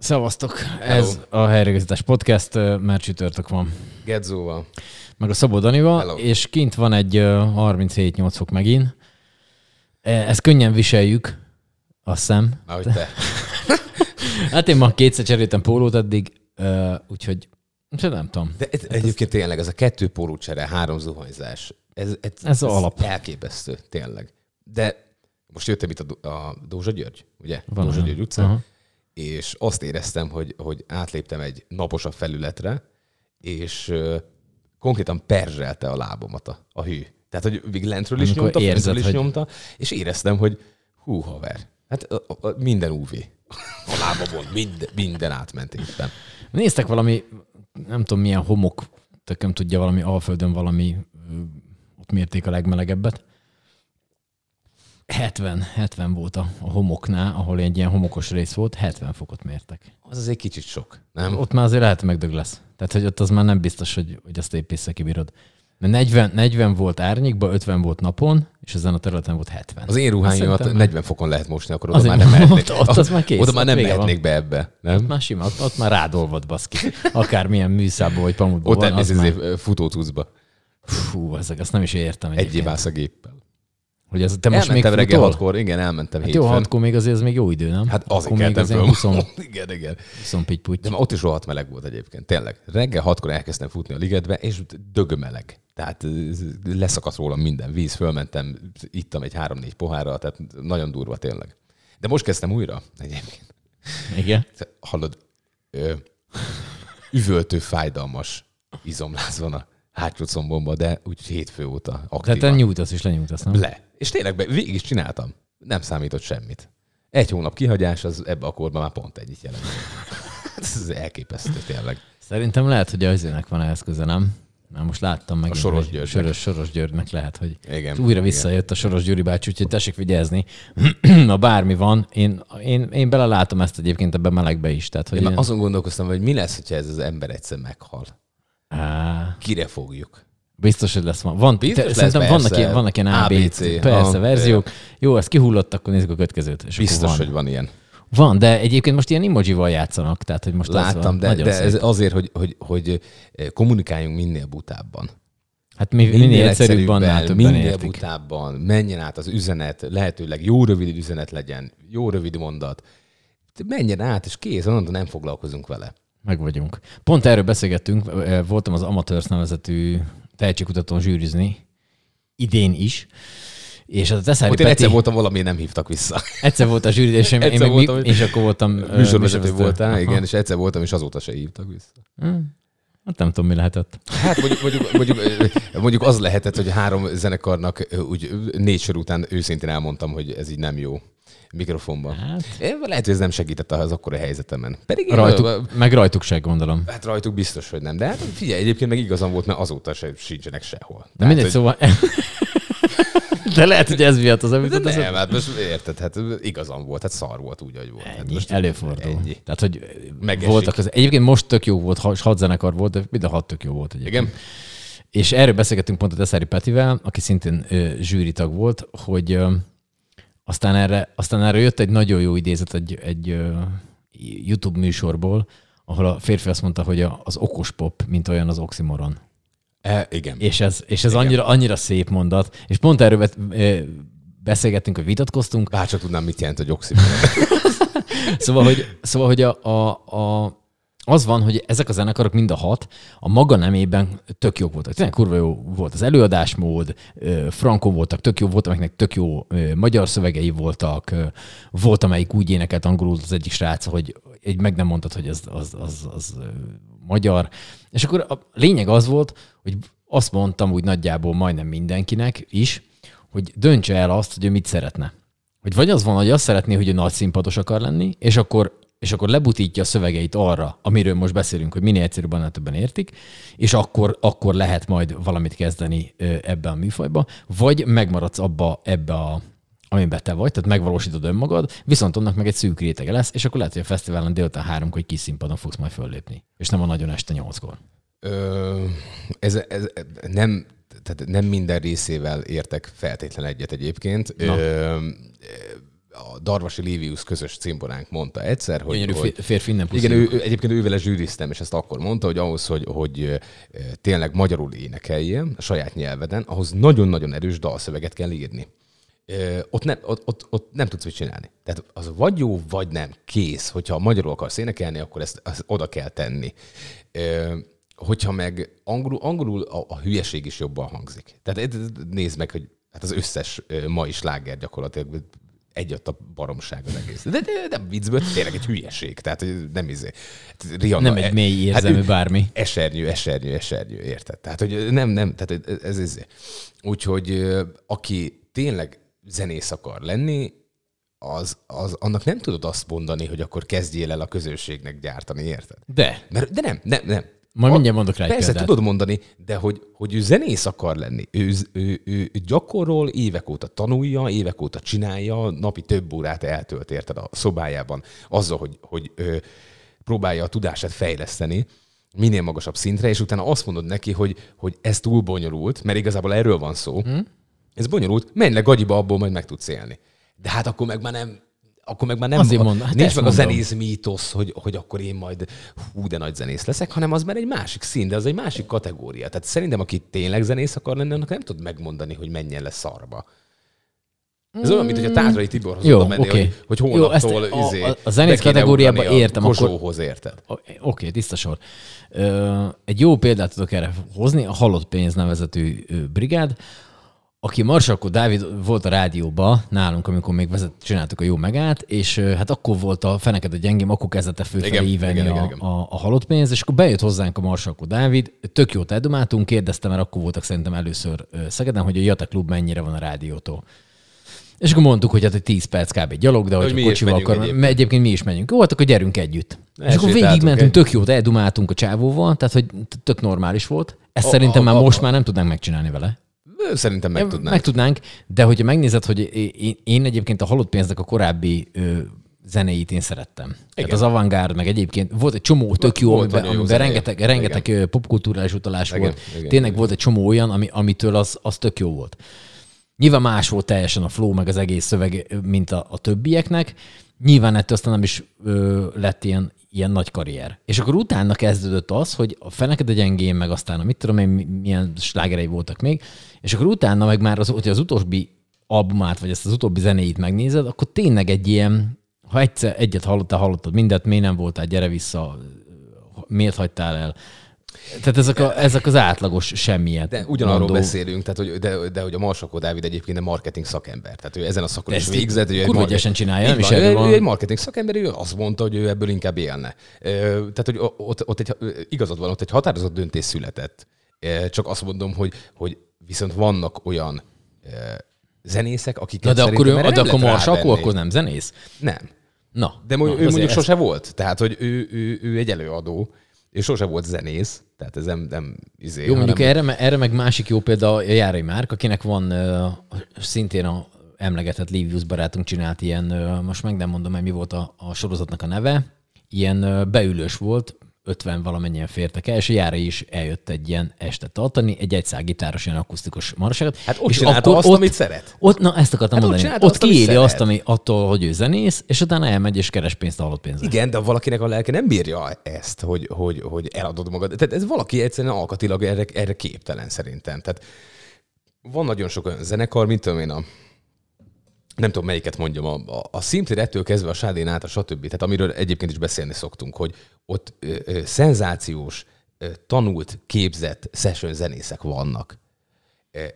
Szevasztok! Ez a Helyreigazítás Podcast, mert csütörtök van. Gedzóval. Meg a Szabó Danival, Hello. és kint van egy ö, 37-8 fok megint. E, Ezt könnyen viseljük, azt hiszem. Ahogy te. Hát én ma kétszer cseréltem pólót eddig, úgyhogy nem tudom. De ez, egyébként tényleg ez a kettő pólócsere, három zuhanyzás, ez, ez, Ez alap. elképesztő, tényleg. De most jöttem itt a, a Dózsa György, ugye? Van Dózsa. György utcán, Aha. És azt éreztem, hogy, hogy átléptem egy naposabb felületre, és ö, konkrétan perzselte a lábomat a, a hű. Tehát, hogy még lentről is Amikor nyomta, érzed, is hogy- nyomta, és éreztem, hogy hú, haver, hát a, a, a, minden UV. A lábamon minden, minden átment éppen. Néztek valami, nem tudom milyen homok, tököm tudja valami Alföldön valami, ott mérték a legmelegebbet. 70, 70 volt a, a homoknál, ahol egy ilyen homokos rész volt, 70 fokot mértek. Az azért kicsit sok, nem? Ott már azért lehet, megdög lesz. Tehát, hogy ott az már nem biztos, hogy, hogy azt épp észre kibírod. Mert 40, 40 volt árnyékban, 50 volt napon, és ezen a területen volt 70. Az én ruháimat Szerintem 40 fokon lehet mosni, akkor oda Azért már nem ott- mehetnék. ott az már kész, Oda már nem ott mehetnék be ebbe, nem? Már sima, ott, ott már rádolvad baszki. Akármilyen műszából vagy pamutból Ott elmész már, futócucba. fú, ezek, azt nem is értem egyébként. válsz a géppel. Hogy ez, te most még reggel hatkor, igen, elmentem Hát jó, hétfőn. hatkor még azért ez még jó idő, nem? Hát azért Akkor még föl. 20, igen, igen. 20 pitty De ott is rohadt meleg volt egyébként, tényleg. Reggel hatkor elkezdtem futni a ligetbe, és dögömeleg. Tehát leszakadt rólam minden víz, fölmentem, ittam egy három-négy pohárral, tehát nagyon durva tényleg. De most kezdtem újra egyébként. Igen. hallod, ö, üvöltő, fájdalmas izomláz van a hátsó combomba, de úgy hétfő óta Tehát aktívan. te nyújtasz és lenyújtasz, nem? Le. És tényleg be, végig is csináltam. Nem számított semmit. Egy hónap kihagyás, az ebbe a korban már pont egyit jelent. Ez elképesztő tényleg. Szerintem lehet, hogy az van ehhez köze, nem? Már most láttam meg. A Soros Györgynek. Soros, Soros Györgynek lehet, hogy Igen, újra igen. visszajött a Soros Gyuri bácsi, úgyhogy tessék vigyázni. ha bármi van, én, én, én belelátom ezt egyébként ebbe melegbe is. Tehát, hogy Én én, azon gondolkoztam, hogy mi lesz, hogyha ez az ember egyszer meghal. Á, Kire fogjuk? biztos, hogy lesz. Van, Biztos te, lesz, szerintem vannak persze. ilyen, vannak ilyen ABC, ABC, persze, ha, verziók. Jó, ez kihullott, akkor nézzük a következőt. És Biztos, van. hogy van ilyen. Van, de egyébként most ilyen emojival játszanak, tehát hogy most az Láttam, van. de, Nagyon de szép. ez azért, hogy, hogy, hogy kommunikáljunk minél butábban. Hát mi, minél, minél egyszerűbb, annál többen minél értik. butábban, menjen át az üzenet, lehetőleg jó rövid üzenet legyen, jó rövid mondat. Menjen át, és kész, onnantól nem foglalkozunk vele. Meg vagyunk. Pont erről beszélgettünk, eh, voltam az Amateurs nevezetű tehetségkutatón zsűrizni, idén is, és a Teszári Ott én Peti, egyszer voltam, valami nem hívtak vissza. egyszer volt a zsűrizésem, én Egyszer meg, voltam, és akkor voltam eh, Műsorvezető voltál, Aha. igen, és egyszer voltam, és azóta se hívtak vissza. Hát nem tudom, mi lehetett. Hát mondjuk, mondjuk, mondjuk, mondjuk az lehetett, hogy három zenekarnak úgy négy sor után őszintén elmondtam, hogy ez így nem jó mikrofonban. Hát. Én- Lehet, hogy ez nem segített az akkori helyzetemen. Pedig én- Rajtuk, meg rajtuk se gondolom. Hát rajtuk biztos, hogy nem. De hát figyelj, egyébként meg igazam volt, mert azóta se sincsenek sehol. De mindegy, hogy... szóval... De lehet, hogy ez miatt az, amit De nem, hát most érted, hát igazam volt, hát szar volt úgy, hogy volt. Hát Ennyi, most előfordul. Ennyi. Tehát, hogy Megesik. voltak az... Egyébként most tök jó volt, ha- hat zenekar volt, de mind a hat tök jó volt egyébként. Igen? És erről beszélgettünk pont a Teszári Petivel, aki szintén ö, zsűritag volt, hogy ö, aztán erre, aztán erre jött egy nagyon jó idézet egy, egy YouTube műsorból, ahol a férfi azt mondta, hogy az okos pop, mint olyan az oximoron. E, igen. És ez, és ez annyira, annyira szép mondat. És pont erről beszélgettünk, hogy vitatkoztunk, Bárcsak tudnám, mit jelent, hogy oximoron. Szóval, hogy, szóval, hogy a, a, a, az van, hogy ezek a zenekarok mind a hat a maga nemében tök jók voltak. Tényleg kurva jó volt az előadásmód, ö, frankon voltak, tök jó volt, amiknek tök jó magyar szövegei voltak, volt, amelyik úgy énekelt angolul az egyik srác, hogy egy meg nem mondtad, hogy az, az, az, az magyar. És akkor a lényeg az volt, hogy azt mondtam úgy nagyjából majdnem mindenkinek is, hogy döntse el azt, hogy ő mit szeretne. Hogy vagy az van, hogy azt szeretné, hogy ő nagy színpados akar lenni, és akkor, és akkor lebutítja a szövegeit arra, amiről most beszélünk, hogy minél egyszerűbb, annál többen értik, és akkor, akkor lehet majd valamit kezdeni ebbe a műfajba, vagy megmaradsz abba, ebbe a amiben te vagy, tehát megvalósítod önmagad, viszont annak meg egy szűk rétege lesz, és akkor lehet, hogy a fesztiválon délután háromkor egy kis színpadon fogsz majd föllépni, és nem a nagyon este nyolckor. Ö, ez, ez, nem, tehát nem minden részével értek feltétlen egyet egyébként. Na. Ö, a Darvasi Livius közös cimboránk mondta egyszer, hogy... Gyönyörű hogy férfi innen igen, ő, ő, egyébként ő vele zsűriztem, és ezt akkor mondta, hogy ahhoz, hogy, hogy tényleg magyarul énekeljen a saját nyelveden, ahhoz nagyon-nagyon erős dalszöveget kell írni. Ö, Ott nem, ott, ott, ott nem tudsz mit csinálni. Tehát az vagy jó, vagy nem. Kész. Hogyha magyarul akarsz énekelni, akkor ezt, ezt oda kell tenni. Ö, Hogyha meg angolul, angolul a, a hülyeség is jobban hangzik. Tehát nézd meg, hogy hát az összes mai sláger gyakorlatilag egyott a baromság az egész. De, de, nem viccből, tényleg egy hülyeség. Tehát nem izé. Hát Rihanna, Nem egy mély érzelmű ő- bármi. Esernyő, esernyő, esernyő, érted? Tehát, hogy nem, nem, tehát ez, ez, ez. Úgyhogy ö, aki tényleg zenész akar lenni, az, az, annak nem tudod azt mondani, hogy akkor kezdjél el a közönségnek gyártani, érted? De. Mert, de nem, nem, nem. Majd mindjárt mondok rá egy Persze, példát. tudod mondani, de hogy, hogy ő zenész akar lenni. Ő, ő, ő, ő gyakorol, évek óta tanulja, évek óta csinálja, napi több órát eltölt, érted, a szobájában, azzal, hogy, hogy ő, próbálja a tudását fejleszteni minél magasabb szintre, és utána azt mondod neki, hogy, hogy ez túl bonyolult, mert igazából erről van szó. Hmm? Ez bonyolult, menj le gagyiba, abból majd meg tudsz élni. De hát akkor meg már nem akkor meg már nem Azért a- mondom, hát nincs meg a mondom. zenész mítosz, hogy, hogy akkor én majd hú, de nagy zenész leszek, hanem az már egy másik szín, de az egy másik kategória. Tehát szerintem, aki tényleg zenész akar lenni, annak nem tud megmondani, hogy menjen le szarba. Ez olyan, mint hogy a Tátrai Tiborhoz Jó, oda menni, oké. hogy, hogy Jó, ezt hónaptól a- izé, a- a zenész kategóriába a értem, akkor- Kozsóhoz, érted? Oké, okay, tiszta sor. Ö, egy jó példát tudok erre hozni, a Halott Pénz nevezetű brigád, aki Marsalkó Dávid volt a rádióba nálunk, amikor még vezet, csináltuk a jó megát, és hát akkor volt a feneked a gyengém, akkor kezdett el fölfelé ívelni a, igen, a, a halott pénz, és akkor bejött hozzánk a Marsalkó Dávid, tök jót eldomáltunk, kérdezte, mert akkor voltak szerintem először Szegeden, hogy a Jata Klub mennyire van a rádiótól. És akkor mondtuk, hogy hát egy 10 perc kb. gyalog, de Hogy hogy a kocsival akar, egyébként. egyébként. mi is menjünk. Jó, hát akkor gyerünk együtt. És akkor végigmentünk, egy- tök jót eldumáltunk a csávóval, tehát hogy tök normális volt. Ezt A- szerintem a- már a- most már nem tudnánk megcsinálni vele. Szerintem meg Meg tudnánk. tudnánk, de hogyha megnézed, hogy én, én egyébként a halott pénznek a korábbi ö, zenéit én szerettem. Igen. Tehát az avantgárd, meg egyébként volt egy csomó tök jó, Volt amiben, jó amiben zenéje. rengeteg, rengeteg ö, popkulturális utalás Igen, volt. igen, Tényleg igen. volt egy csomó olyan, ami, amitől az, az tök jó volt. Nyilván más volt teljesen a flow, meg az egész szöveg, mint a, a többieknek. Nyilván ettől aztán nem is ö, lett ilyen, ilyen nagy karrier. És akkor utána kezdődött az, hogy a Feneked a gyengén, meg aztán a mit tudom én, mi- milyen slágerei voltak még, és akkor utána meg már az, hogy az utóbbi albumát, vagy ezt az utóbbi zenéit megnézed, akkor tényleg egy ilyen, ha egyszer egyet hallottál, hallottad mindet, miért nem voltál, gyere vissza, miért hagytál el. Tehát ezek, a, ezek az átlagos semmiet. De ugyanarról mondó- beszélünk, tehát, hogy, de, de hogy a Marsakó Dávid egyébként egy marketing szakember. Tehát ő ezen a szakon is végzett. hogy kurva ügyesen csinálja, nem is van, ő, van. ő egy marketing szakember, ő azt mondta, hogy ő ebből inkább élne. Tehát, hogy ott, ott egy, igazad van, ott egy határozott döntés született. Csak azt mondom, hogy, hogy viszont vannak olyan zenészek, akik Na de akkor, ő, de akkor Marsalkó, akkor nem zenész? Nem. Na. De na, ő mondjuk sose volt. Tehát, hogy ő, ő, ő egy előadó, és sose volt zenész. Tehát ez nem, nem izé, Jó, mondjuk hanem- erre, erre meg másik jó példa a Járai Márk, akinek van uh, szintén a emlegetett Livius barátunk csinált ilyen, uh, most meg nem mondom, hogy mi volt a, a sorozatnak a neve, ilyen uh, beülős volt, 50 valamennyien fértek el, és a Járai is eljött egy ilyen estet tartani, egy egyszál gitáros, ilyen akusztikus marságot. Hát ott és akkor azt, amit szeret. Ott, na ezt akartam Hát ott mondani. csinálta Ott, azt, kiéli szeret. azt, ami attól, hogy ő zenész, és utána elmegy és keres pénzt a halott pénzre. Igen, de valakinek a lelke nem bírja ezt, hogy, hogy, hogy eladod magad. Tehát ez valaki egyszerűen alkatilag erre, erre képtelen szerintem. Tehát van nagyon sok olyan zenekar, mint tudom én a nem tudom melyiket mondjam, a, a, a Simply-ettől kezdve a Sádén át, a stb. Tehát amiről egyébként is beszélni szoktunk, hogy ott ö, ö, szenzációs, ö, tanult, képzett session zenészek vannak.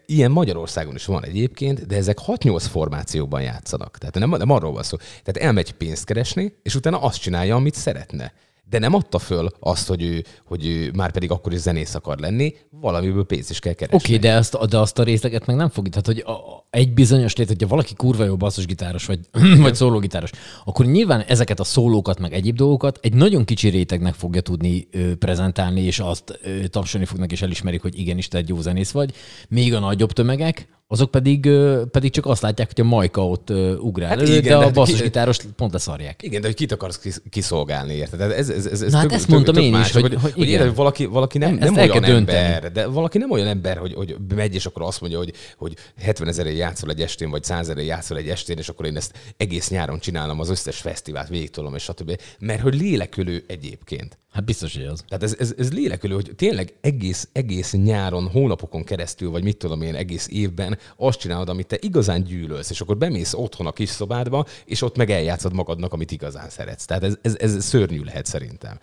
Ilyen Magyarországon is van egyébként, de ezek 6-8 formációban játszanak. Tehát nem, nem arról van szó. Tehát elmegy pénzt keresni, és utána azt csinálja, amit szeretne. De nem adta föl azt, hogy ő, hogy ő már pedig akkor is zenész akar lenni, valamiből pénzt is kell keresni. Oké, okay, de, azt, de azt a részleget meg nem fogja. Tehát, hogy a, egy bizonyos lét, hogyha valaki kurva jó basszusgitáros, vagy, vagy szólógitáros, akkor nyilván ezeket a szólókat, meg egyéb dolgokat egy nagyon kicsi rétegnek fogja tudni ö, prezentálni, és azt ö, tapsolni fognak, és elismerik, hogy igenis, te egy jó zenész vagy. Még a nagyobb tömegek, azok pedig, pedig csak azt látják, hogy a Majka ott ugrál hát elő, igen, de de a ki- basszusgitáros pont leszarják. Igen, de hogy kit akarsz kis- kiszolgálni, érted? Ez, ez, ez, ez Na hát ezt mondtam én is, más, hogy- hogy, hogy igen. érted, hogy valaki, valaki nem, Ezt nem olyan dönteni. ember, de valaki nem olyan ember, hogy, hogy megy, és akkor azt mondja, hogy, hogy 70 ezerért játszol egy estén, vagy 100 ezerért játszol egy estén, és akkor én ezt egész nyáron csinálom, az összes fesztivált végigtolom, és stb. Mert hogy lélekülő egyébként. Hát biztos, hogy az. Tehát ez, ez, ez lélekülő, hogy tényleg egész, egész nyáron, hónapokon keresztül, vagy mit tudom én, egész évben azt csinálod, amit te igazán gyűlölsz, és akkor bemész otthon a kis szobádba, és ott meg eljátszod magadnak, amit igazán szeretsz. Tehát ez, ez, ez szörnyű lehet szerintem.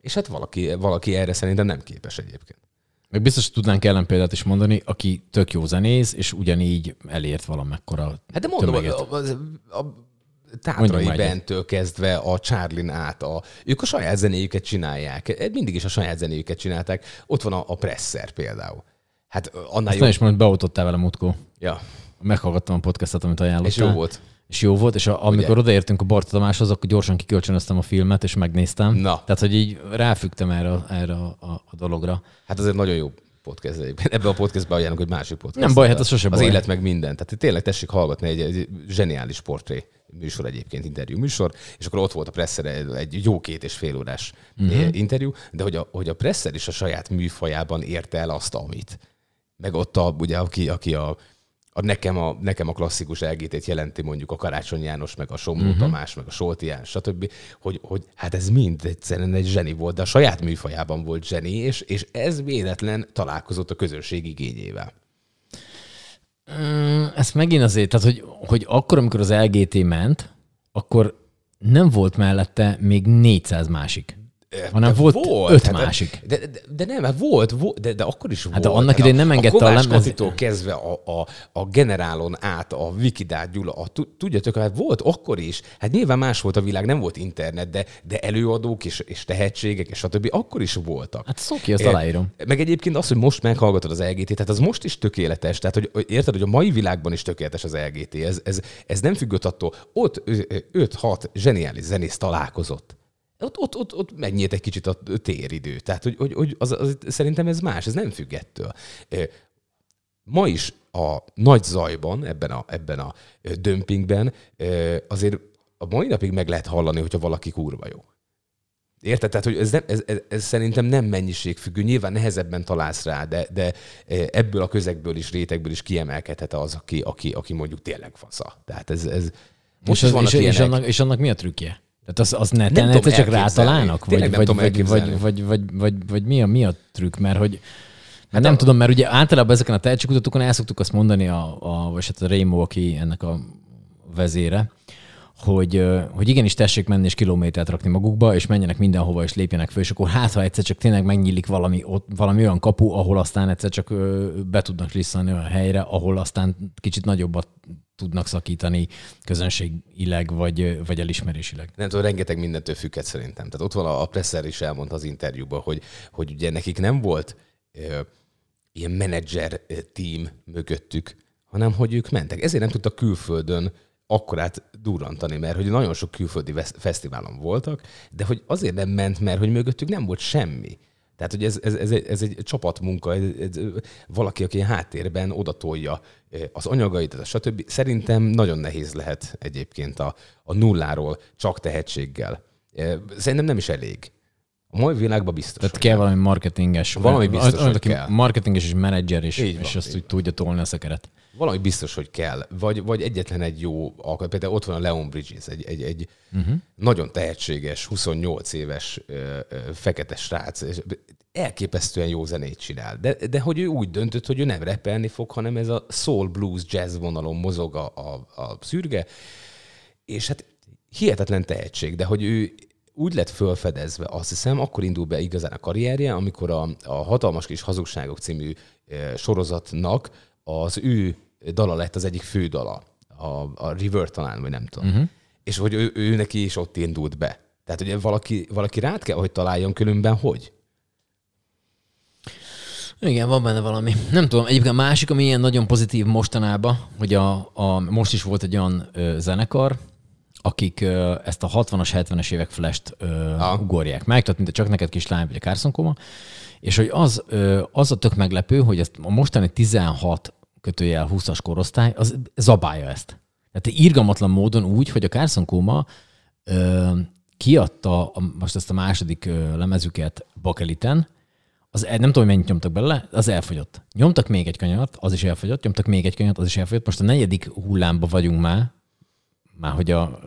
És hát valaki, valaki erre szerintem nem képes egyébként. Meg biztos tudnánk ellenpéldát is mondani, aki tök jó zenész, és ugyanígy elért valamekkora Hát de mondom, tömeget. a, a, a Tátrai. Bentől kezdve a Charlin át, a, ők a saját zenéjüket csinálják. Mindig is a saját zenéjüket csinálták. Ott van a, a Presser például. Hát annál Azt jobb. nem is mondod, beoltottál vele mutkó. Ja, Meghallgattam a podcastot, amit ajánlottál. és jó volt. És jó volt, és a, amikor odaértünk a Barta Tamáshoz, akkor gyorsan kikölcsönöztem a filmet, és megnéztem. Na. Tehát, hogy így ráfügtem erre, erre a, a, a dologra. Hát azért nagyon jó podcast egyébként. Ebben a podcastban ajánlok, hogy másik podcast. Nem baj, hát az sose Az baj. élet meg minden. Tehát tényleg tessék hallgatni egy, egy zseniális portré műsor egyébként, interjú műsor, és akkor ott volt a Presser egy jó két és fél órás uh-huh. interjú, de hogy a, hogy a Presser is a saját műfajában érte el azt, amit. Meg ott a, ugye, aki, aki a, a nekem, a, nekem a klasszikus LGT-t jelenti mondjuk a Karácsony János, meg a Somló uh-huh. Tamás, meg a Solti János, stb., hogy, hogy hát ez mind egyszerűen egy zseni volt, de a saját műfajában volt zseni, és, és ez véletlen találkozott a közönség igényével. Ezt megint azért, tehát hogy, hogy akkor, amikor az LGT ment, akkor nem volt mellette még 400 másik. Hanem De volt öt hát, másik. De, de, de nem, hát volt, volt de, de akkor is volt. de annak idején nem engedte a a, lemez- kezdve a, a, a generálon át, a Wikidát Gyula, a, tu- tudjátok, hát volt akkor is. Hát nyilván más volt a világ, nem volt internet, de, de előadók és, és tehetségek, és stb. akkor is voltak. Hát szó ki, azt aláírom. Meg egyébként az, hogy most meghallgatod az LGT, tehát az most is tökéletes. Tehát, hogy hogy érted, hogy a mai világban is tökéletes az LGT. Ez, ez, ez nem függött attól. Ott 5-6 zseniális zenész találkozott. Ott, ott, ott, ott megnyílt egy kicsit a téridő. Tehát, hogy, hogy, hogy az, az, szerintem ez más, ez nem függ ettől. Ma is a nagy zajban, ebben a, ebben a dömpingben azért a mai napig meg lehet hallani, hogyha valaki kurva jó. Érted? Tehát, hogy ez, nem, ez, ez, ez szerintem nem mennyiségfüggő, nyilván nehezebben találsz rá, de, de ebből a közegből is, rétegből is kiemelkedhet az, aki, aki, aki mondjuk tényleg fasza. Tehát ez, ez most és, is az, vannak és, és, annak, és annak mi a trükkje? Tehát az, az neten tudom egyszer csak rátalálnak? Vagy, nem vagy, vagy, vagy, vagy, vagy, vagy, vagy, mi, a, mi a trükk? Mert hogy Hát nem tudom, mert ugye általában ezeken a tehetségkutatókon el szoktuk azt mondani, a, a, vagy hát a Rainbow, aki ennek a vezére, hogy, hogy igenis tessék menni és kilométert rakni magukba, és menjenek mindenhova, és lépjenek föl, és akkor hát, ha egyszer csak tényleg megnyílik valami, ott, valami olyan kapu, ahol aztán egyszer csak be tudnak lisszani olyan helyre, ahol aztán kicsit nagyobbat tudnak szakítani közönségileg, vagy, vagy elismerésileg. nem tudom, rengeteg mindentől függhet szerintem. Tehát ott van a, a Presser is elmondta az interjúban, hogy, hogy ugye nekik nem volt ö, ilyen menedzser team mögöttük, hanem hogy ők mentek. Ezért nem tudtak külföldön akkorát durrantani, mert hogy nagyon sok külföldi fesztiválon voltak, de hogy azért nem ment, mert hogy mögöttük nem volt semmi. Tehát, hogy ez, ez, ez, egy, ez egy csapatmunka, ez, ez, valaki, aki háttérben odatolja ö, az anyagait, stb. Szerintem nagyon nehéz lehet egyébként a, a nulláról csak tehetséggel. Ö, Szerintem nem is elég. A mai világban biztos. Tehát kell nem. valami marketinges. Valami biztos, olyan, hogy aki kell. Marketinges és menedzser, és, Így van, és azt úgy tudja tolni a szekeret. Valami biztos, hogy kell. Vagy, vagy egyetlen egy jó alkalom. Például ott van a Leon Bridges, egy, egy, egy uh-huh. nagyon tehetséges, 28 éves ö, ö, fekete srác, és elképesztően jó zenét csinál. De, de hogy ő úgy döntött, hogy ő nem repelni fog, hanem ez a soul blues jazz vonalon mozog a, a, a szürge, és hát hihetetlen tehetség, de hogy ő úgy lett fölfedezve, azt hiszem, akkor indul be igazán a karrierje, amikor a, a Hatalmas Kis Hazugságok című eh, sorozatnak az ő dala lett az egyik fő dala, a, a River talán, vagy nem tudom. Uh-huh. És hogy ő, ő neki is ott indult be. Tehát ugye valaki, valaki rád kell, hogy találjon, különben hogy? Igen, van benne valami. Nem tudom, egyébként a másik, ami ilyen nagyon pozitív mostanában, hogy a, a, most is volt egy olyan ö, zenekar, akik ö, ezt a 60-as, 70-es évek flash-t ö, Ah. ugorják meg, tehát mint a Csak neked kislány, vagy a Carson Coma, és hogy az, ö, az a tök meglepő, hogy ezt a mostani 16 kötőjel 20-as korosztály, az zabálja ezt. Tehát irgalmatlan módon úgy, hogy a Carson Koma ö, kiadta a, most ezt a második ö, lemezüket Bakeliten, az, nem tudom, hogy mennyit nyomtak bele, az elfogyott. Nyomtak még egy kanyart, az is elfogyott, nyomtak még egy kanyart, az is elfogyott. Most a negyedik hullámba vagyunk már, már hogy a...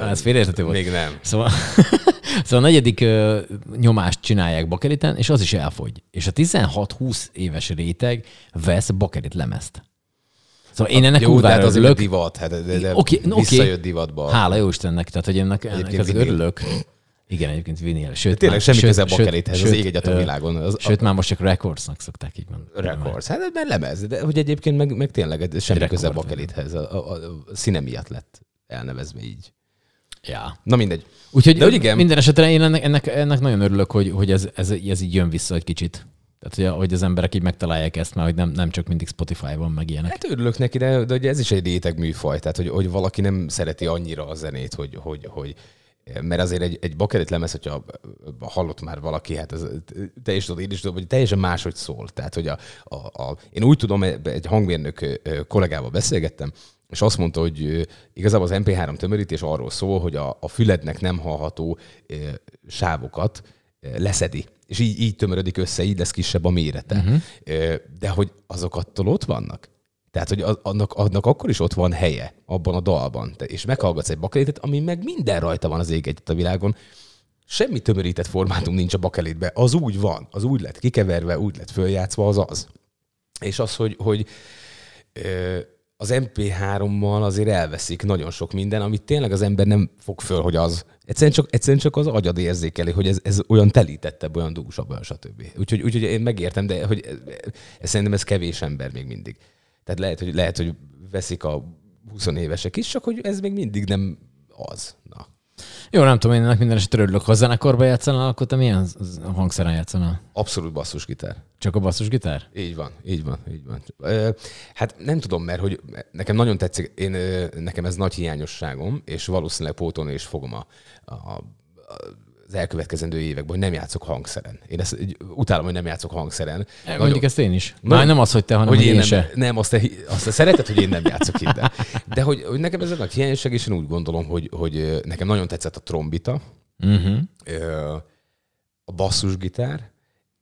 Ez félreérthető volt. Még nem. Szóval, szóval a negyedik ö, nyomást csinálják bakeliten, és az is elfogy. És a 16-20 éves réteg vesz bakelit lemezt. Szóval én ennek Jó, de kurvára hát azért örülök. divat, hát de, de okay, oké. visszajött divatba. Hála jó Istennek, tehát hogy ennek, ennek az örülök. Igen, egyébként vinil. Sőt, Tényleg már- semmi sőt- köze a sőt- bakelithez, az sőt, ég egyet a világon. Az, Sőt, már most csak recordsnak szokták így mondani. Records. Hát mert lemez, de hogy egyébként meg, meg tényleg semmi Rekord, köze a bakelithez. A, a, a, a színe miatt lett elnevezve így. Ja. Na mindegy. Úgyhogy De hogy igen. minden esetre én ennek, ennek, ennek nagyon örülök, hogy, hogy ez, ez, ez, így jön vissza egy kicsit. Tehát, hogy, hogy az emberek így megtalálják ezt már, hogy nem, nem csak mindig Spotify-ban meg ilyenek. Hát örülök neki, de, de ugye ez is egy réteg műfaj, tehát hogy, hogy valaki nem szereti annyira a zenét, hogy, hogy, hogy mert azért egy, egy bakelit lemez, hogyha hallott már valaki, hát ez, te is tudod, én is tudom, hogy teljesen máshogy szól. Tehát, hogy a, a, a, én úgy tudom, egy hangmérnök kollégával beszélgettem, és azt mondta, hogy igazából az MP3 tömörítés arról szól, hogy a, a fülednek nem hallható sávokat leszedi. És így, így tömörödik össze, így lesz kisebb a mérete. Uh-huh. De hogy azok attól ott vannak? Tehát, hogy annak, annak akkor is ott van helye abban a dalban. Te- És meghallgatsz egy bakelitet, ami meg minden rajta van az ég egyet a világon. Semmi tömörített formátum nincs a bakelitbe. Az úgy van. Az úgy lett kikeverve, úgy lett följátszva, az az. És az, hogy, hogy ö, az MP3-mal azért elveszik nagyon sok minden, amit tényleg az ember nem fog föl, hogy az. Egyszerűen csak, egyszerűen csak az agyad érzékeli, hogy ez, ez olyan telítettebb, olyan dúsabb, olyan stb. Úgyhogy, úgyhogy én megértem, de hogy ez, ez, szerintem ez kevés ember még mindig. Tehát lehet, hogy, lehet, hogy veszik a 20 évesek is, csak hogy ez még mindig nem az. Na. Jó, nem tudom, én ennek minden esetre örülök. Ha zenekarba játszanál, akkor te milyen hangszeren játszanál? Abszolút basszusgitár. Csak a basszusgitár? Így van, így van, így van. Hát nem tudom, mert hogy nekem nagyon tetszik, én, nekem ez nagy hiányosságom, és valószínűleg pótolni is fogom a, a, az elkövetkezendő években, hogy nem játszok hangszeren. Én ezt így utálom, hogy nem játszok hangszeren. Nagyon... Mondjuk ezt én is. Már nem az, hogy te, hanem hogy, hogy én, én nem, se. nem azt, te, azt te szereted, hogy én nem játszok hidd el. De hogy, hogy nekem ez a nagy hiányosság, és én úgy gondolom, hogy, hogy nekem nagyon tetszett a trombita, Uh-huh. a basszusgitár,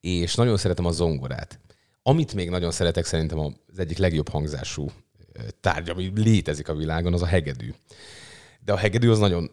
és nagyon szeretem a zongorát. Amit még nagyon szeretek, szerintem az egyik legjobb hangzású tárgy, ami létezik a világon, az a hegedű. De a hegedű az nagyon,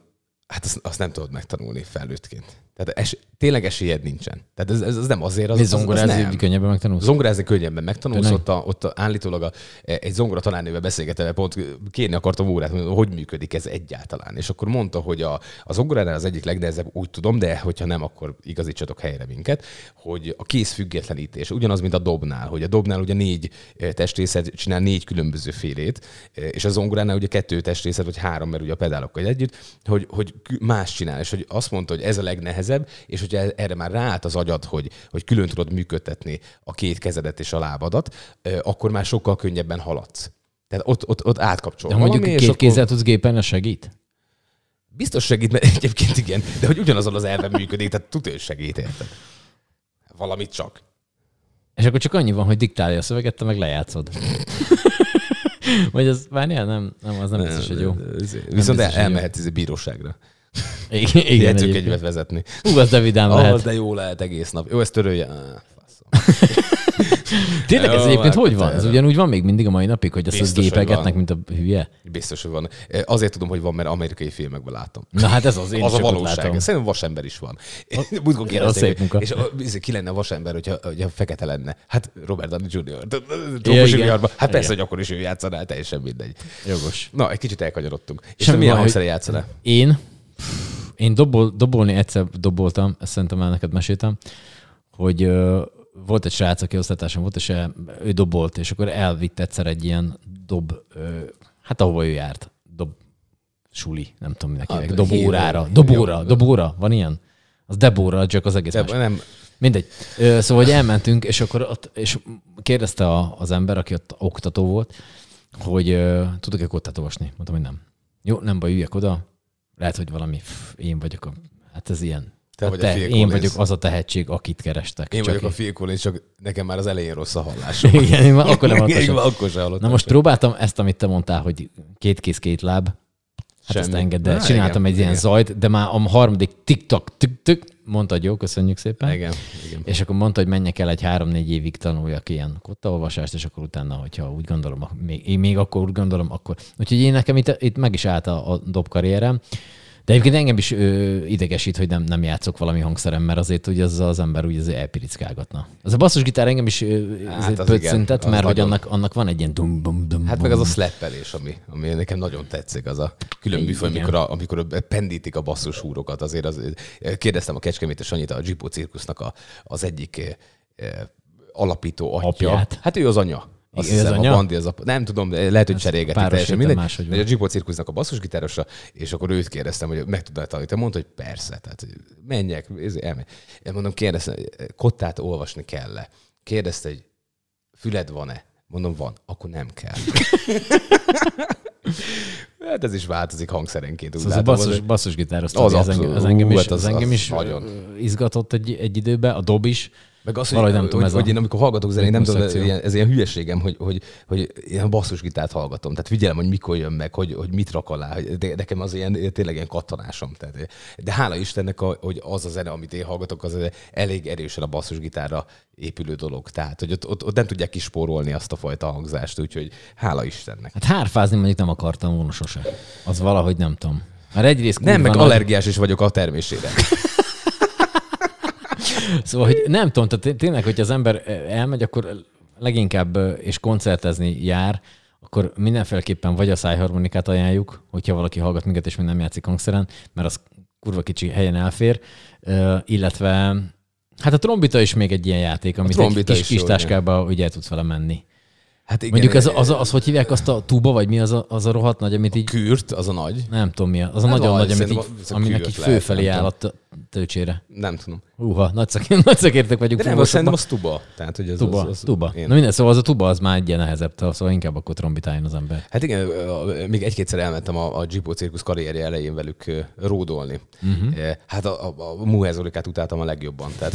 hát azt, azt nem tudod megtanulni felnőttként. Tehát es, tényleg esélyed nincsen. Tehát ez, ez, ez nem azért, az, az, az zongorázni nem. könnyebben megtanulsz? Zongorázni könnyebben megtanulsz, Tényleg? ott, a, ott a, állítólag a, egy zongora tanárnővel beszélgetve, pont kérni akartam órát, hogy hogy működik ez egyáltalán. És akkor mondta, hogy a, a zongoránál az egyik legnehezebb, úgy tudom, de hogyha nem, akkor igazítsatok helyre minket, hogy a kész függetlenítés, ugyanaz, mint a dobnál, hogy a dobnál ugye négy eh, testrészet csinál négy különböző félét, eh, és a zongoránál ugye kettő testrészet, vagy három, mert ugye a pedálokkal együtt, hogy, hogy más csinál, és hogy azt mondta, hogy ez a legnehezebb, és hogyha erre már ráállt az agyad, hogy, hogy külön tudod működtetni a két kezedet és a lábadat, akkor már sokkal könnyebben haladsz. Tehát ott, ott, ott átkapcsol. De mondjuk valami, két akkor kézzel tudsz gépelni, az segít? Biztos segít, mert egyébként igen, de hogy ugyanazon az elven működik, tehát tudja, hogy segít, érted? Valamit csak. És akkor csak annyi van, hogy diktálja a szöveget, te meg lejátszod. Vagy az, várjál, nem, nem, az nem biztos, hogy jó. Viszont biztos, elmehetsz ez bíróságra. Igen, igen egyébként. vezetni. Hú, az de vidám Ah, lehet. de jó lehet egész nap. Jó, ezt törölje. Ah. Tényleg ez egyébként hát hogy van? Ez ugyanúgy van még mindig a mai napig, hogy ezt, Biztos, gépegetnek, mint a hülye? Biztos, hogy van. Azért tudom, hogy van, mert amerikai filmekben látom. Na hát ez az, én az a valóság. látom. Szerintem vasember is van. Múltkor kérdezték. És ki lenne vasember, hogyha, hogyha fekete lenne? Hát Robert Downey Jr. Ja, igen. viharban. Hát persze, hogy akkor is ő játszaná, teljesen mindegy. Jogos. Na, egy kicsit elkanyarodtunk. És te milyen hangszere játszol Én, én dobol, dobolni egyszer doboltam, ezt szerintem már neked meséltem, hogy volt egy srác, aki osztatáson volt, és ő dobolt, és akkor elvitt egyszer egy ilyen dob, hát ahova ő járt, dob, suli, nem tudom minek hívják, de dobórára, dobóra, dobóra, van ilyen? Az Debóra, csak az egész De más. nem, Mindegy. Szóval, hogy elmentünk, és akkor ott, és kérdezte a, az ember, aki ott oktató volt, hogy tudok-e kottát olvasni? Mondtam, hogy nem. Jó, nem baj, üljek oda. Lehet, hogy valami, pff, én vagyok a, hát ez ilyen. Te vagy a Te, Phil én Collins. vagyok az a tehetség, akit kerestek. Én Csak vagyok a Phil Collins, csak nekem már az elején rossz a hallásom. Igen, én már akkor nem hallottam sem. akkor sem hallottam. Na most próbáltam ezt, amit te mondtál, hogy két kéz, két láb. Hát ezt Semmi. engedd el. Na, Csináltam igen, egy ilyen igen. zajt, de már a harmadik tik-tak, tik-tik, mondtad, jó, köszönjük szépen. Igen, igen. És akkor mondta, hogy menjek el egy három-négy évig tanuljak ilyen kottaolvasást, és akkor utána, hogyha úgy gondolom, még, én még akkor úgy gondolom, akkor. Úgyhogy én nekem itt, itt meg is állt a, a dobkarrierem. De egyébként engem is ö, idegesít, hogy nem, nem játszok valami hangszerem, mert azért ugye az, az ember úgy azért elpirickálgatna. Az a basszusgitár engem is ö, Hát az pöccintet, igen, az mert hogy nagyon. annak, annak van egy ilyen dum bum dum Hát meg az a slappelés, ami, ami nekem nagyon tetszik, az a külön műfaj, amikor, a, amikor pendítik a basszus húrokat. Azért az, kérdeztem a Kecskemétes Sanyit, a Gipó cirkusznak a, az egyik alapító atya. Apját. Hát ő az anya. Azt Ő az hiszem, anya? a Bandi az apa. Nem tudom, de lehet, hogy cserélgetik teljesen mindegy. máshogy De a Gipó cirkusznak a basszusgitárosa, és akkor őt kérdeztem, hogy meg tudná tanítani. Mondta, hogy persze, tehát hogy menjek, elmegy. Én mondom, kérdeztem, kottát olvasni kell-e? Kérdezte, hogy füled van-e? Mondom, van. Akkor nem kell. hát ez is változik hangszerenként. Szóval az a basszus, az- basszus az, Az az, engem, abszolút. az engem is, hát az- az engem az is nagyon. izgatott egy, egy időben, a dob is. Meg az, hogy, Valahogy nem hogy, tudom, hogy, ez a- hogy én amikor hallgatok zenét, nem tudom, koncepció. ilyen, ez ilyen hülyeségem, hogy, hogy, hogy a basszusgitárt hallgatom. Tehát figyelem, hogy mikor jön meg, hogy, hogy mit rak alá. hogy- De nekem az ilyen, tényleg ilyen kattanásom. Tehát, de hála Istennek, a- hogy az a zene, amit én hallgatok, az elég erősen a basszusgitárra épülő dolog. Tehát, hogy ott, ott, ott nem tudják kispórolni azt a fajta hangzást, úgyhogy hála Istennek. Hát hárfázni mondjuk nem akartam volna sose. Az valahogy nem tudom. Mert egyrészt Nem, meg nagy- allergiás is vagyok a termésére. Szóval, hogy nem tudom, tehát té- tényleg, hogy az ember elmegy, akkor leginkább ö, és koncertezni jár, akkor mindenféleképpen vagy a szájharmonikát ajánljuk, hogyha valaki hallgat minket, és még nem játszik hangszeren, mert az kurva kicsi helyen elfér, Ö, illetve hát a trombita is még egy ilyen játék, amit egy kis, is kis táskába ugye el tudsz vele menni. Hát igen, Mondjuk ez, az, az, hogy hívják azt a tuba, vagy mi az a, az a rohadt nagy, amit így, Kürt, az a nagy. nem tudom mi, az az a nagyon az, nagy, amit így, az a aminek így főfelé áll a tölcsére. Nem tudom. Húha, nagy, szak, nagy szakértők vagyunk. De nem, fúvósokban. szerintem az tuba. Tehát, hogy ez, Tuba, az, az, tuba. Én. Na minden, szóval az a tuba az már egy ilyen nehezebb, szóval inkább akkor trombitáljon az ember. Hát igen, még egy-kétszer elmentem a, a Gipó cirkusz karrierje elején velük ródolni. Uh-huh. Hát a, a, a Muhezolikát utáltam a legjobban. Tehát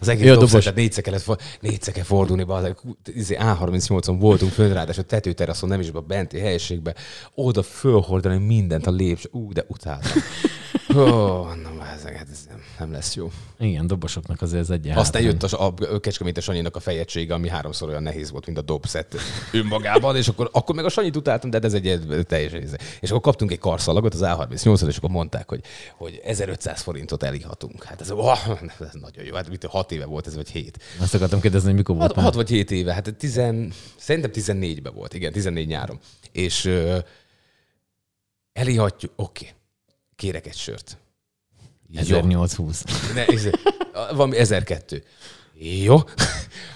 az egész Jó, dobos. tehát négyszer kellett, négyszer kell fordulni, be, izé, A38-on voltunk fönn, ráadásul a tetőteraszon, nem is a benti helyiségbe, oda fölhordani mindent a lépcső. Ú, de utáltam. Ó, na, ez, hát ez nem, nem lesz jó. Igen, dobosoknak azért ez egy Aztán jött a, a Kecskemétes Sanyinak a fejegysége, ami háromszor olyan nehéz volt, mint a dobszett önmagában, és akkor, akkor meg a Sanyit utáltam, de ez egy egy teljesen. És akkor kaptunk egy karszalagot az A38-on, és akkor mondták, hogy, hogy 1500 forintot elíthatunk. Hát ez, oh, ez nagyon jó. Hát mit, 6 éve volt ez, vagy 7. Azt akartam kérdezni, hogy mikor volt 6, már. 6 vagy 7 éve, hát tizen, szerintem 14-ben volt, igen, 14 nyáron. És ö, elíhatjuk, oké, kérek egy sört. Jó. 1820. Ne, ez, valami 1002. Jó.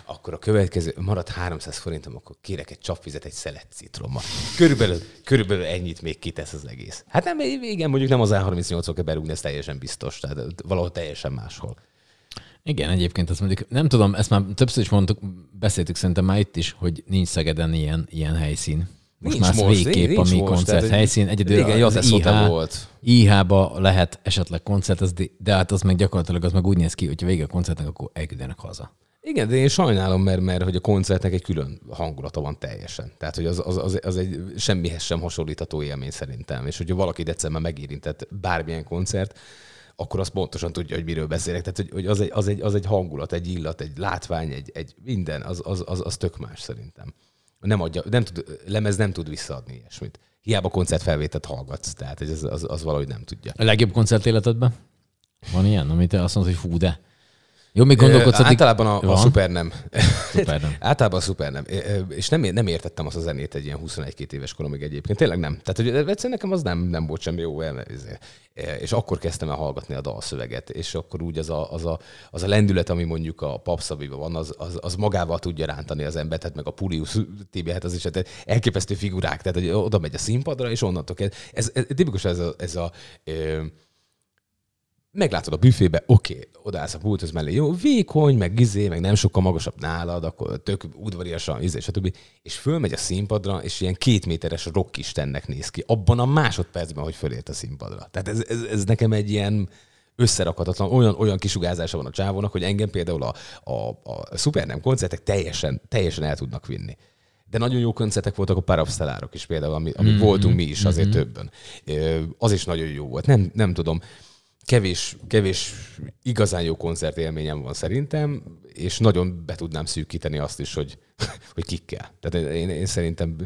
Akkor a következő, marad 300 forintom, akkor kérek egy csapvizet, egy szelet citrommal. Körülbelül, körülbelül ennyit még kitesz az egész. Hát nem, igen, mondjuk nem az A38-on kell berúgni, ez teljesen biztos. Tehát valahol teljesen máshol. Igen, egyébként azt mondjuk, nem tudom, ezt már többször is mondtuk, beszéltük szerintem már itt is, hogy nincs Szegeden ilyen, ilyen helyszín. Most Nincs már most, végképp nincs a mi most, koncert helyszín. Egyedül régen az IH, volt. IH-ba lehet esetleg koncert, de hát az meg gyakorlatilag az meg úgy néz ki, hogy vége a koncertnek, akkor elküldenek haza. Igen, de én sajnálom, mert, mert hogy a koncertnek egy külön hangulata van teljesen. Tehát, hogy az, az, az, az egy semmihez sem hasonlítható élmény szerintem. És hogyha valaki egyszer megérintett bármilyen koncert, akkor azt pontosan tudja, hogy miről beszélek. Tehát, hogy, hogy az, egy, az, egy, az egy hangulat, egy illat, egy látvány, egy, egy minden, az, az, az, az tök más szerintem. Nem adja, nem tud, lemez nem tud visszaadni ilyesmit. Hiába koncertfelvételt hallgatsz, tehát hogy az, az, az valahogy nem tudja. A legjobb koncert életedben? Van ilyen, amit azt mondod, hogy fú, de. Jó, még gondolkodsz, addig... Általában a, a szuper nem. Szuper nem. Általában a szuper nem. És nem, nem értettem azt a zenét egy ilyen 21-2 éves koromig egyébként. Tényleg nem. Tehát, hogy egyszerűen nekem az nem, nem volt semmi jó. És akkor kezdtem el hallgatni a dalszöveget, és akkor úgy az a, az a, az a lendület, ami mondjuk a papszaviban van, az, az, az, magával tudja rántani az embert, hát meg a Pulius TB, hát az is hát elképesztő figurák, tehát hogy oda megy a színpadra, és onnantól kezd. Ez, ez, tipikus ez a, ez a ö, meglátod a büfébe, oké, okay, odaállsz a pulthoz mellé, jó, vékony, meg izé, meg nem sokkal magasabb nálad, akkor tök udvariasan, izé, stb. És fölmegy a színpadra, és ilyen két méteres rockistennek néz ki, abban a másodpercben, hogy fölért a színpadra. Tehát ez, ez, ez nekem egy ilyen összerakhatatlan, olyan, olyan kisugázása van a csávónak, hogy engem például a, a, a Supernem koncertek teljesen, teljesen el tudnak vinni. De nagyon jó koncertek voltak a Parapsztelárok is például, ami, ami mm-hmm. voltunk mi is azért mm-hmm. többen. Az is nagyon jó volt. Nem, nem tudom, kevés, kevés igazán jó koncertélményem van szerintem, és nagyon be tudnám szűkíteni azt is, hogy, hogy kikkel. Tehát én, én szerintem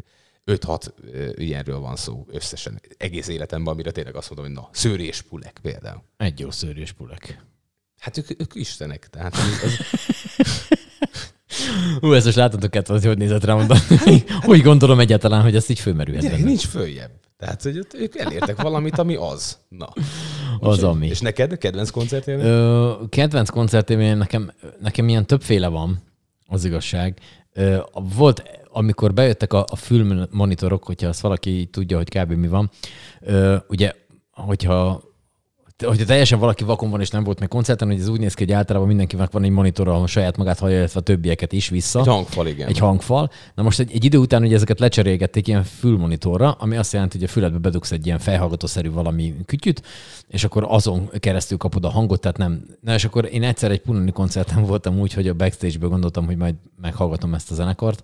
5-6 ilyenről van szó összesen egész életemben, amire tényleg azt mondom, hogy na, szőréspulek például. Egy jó szőréspulek. Hát ők, ők istenek, tehát ez... Ú, ezt most láthatok, hogy hogy nézett rá mondani. Úgy gondolom egyáltalán, hogy ezt így fölmerülhet. Nincs följebb. Tehát, hogy ők elértek valamit, ami az. Na. Az, ami. És neked kedvenc koncertélmény? Ö, kedvenc koncertélmény nekem, nekem ilyen többféle van, az igazság. Ö, volt amikor bejöttek a, a fülmonitorok, hogyha azt valaki tudja, hogy kb. mi van, ö, ugye, hogyha hogyha teljesen valaki vakon van és nem volt még koncerten, hogy ez úgy néz ki, hogy általában mindenkinek van egy monitor, ahol saját magát hallja, illetve a többieket is vissza. Egy hangfal, igen. Egy hangfal. Na most egy, egy idő után ugye ezeket lecserélgették ilyen fülmonitorra, ami azt jelenti, hogy a füledbe bedugsz egy ilyen fejhallgatószerű valami kütyüt, és akkor azon keresztül kapod a hangot, tehát nem. Na és akkor én egyszer egy punani koncerten voltam úgy, hogy a backstage-ből gondoltam, hogy majd meghallgatom ezt a zenekart,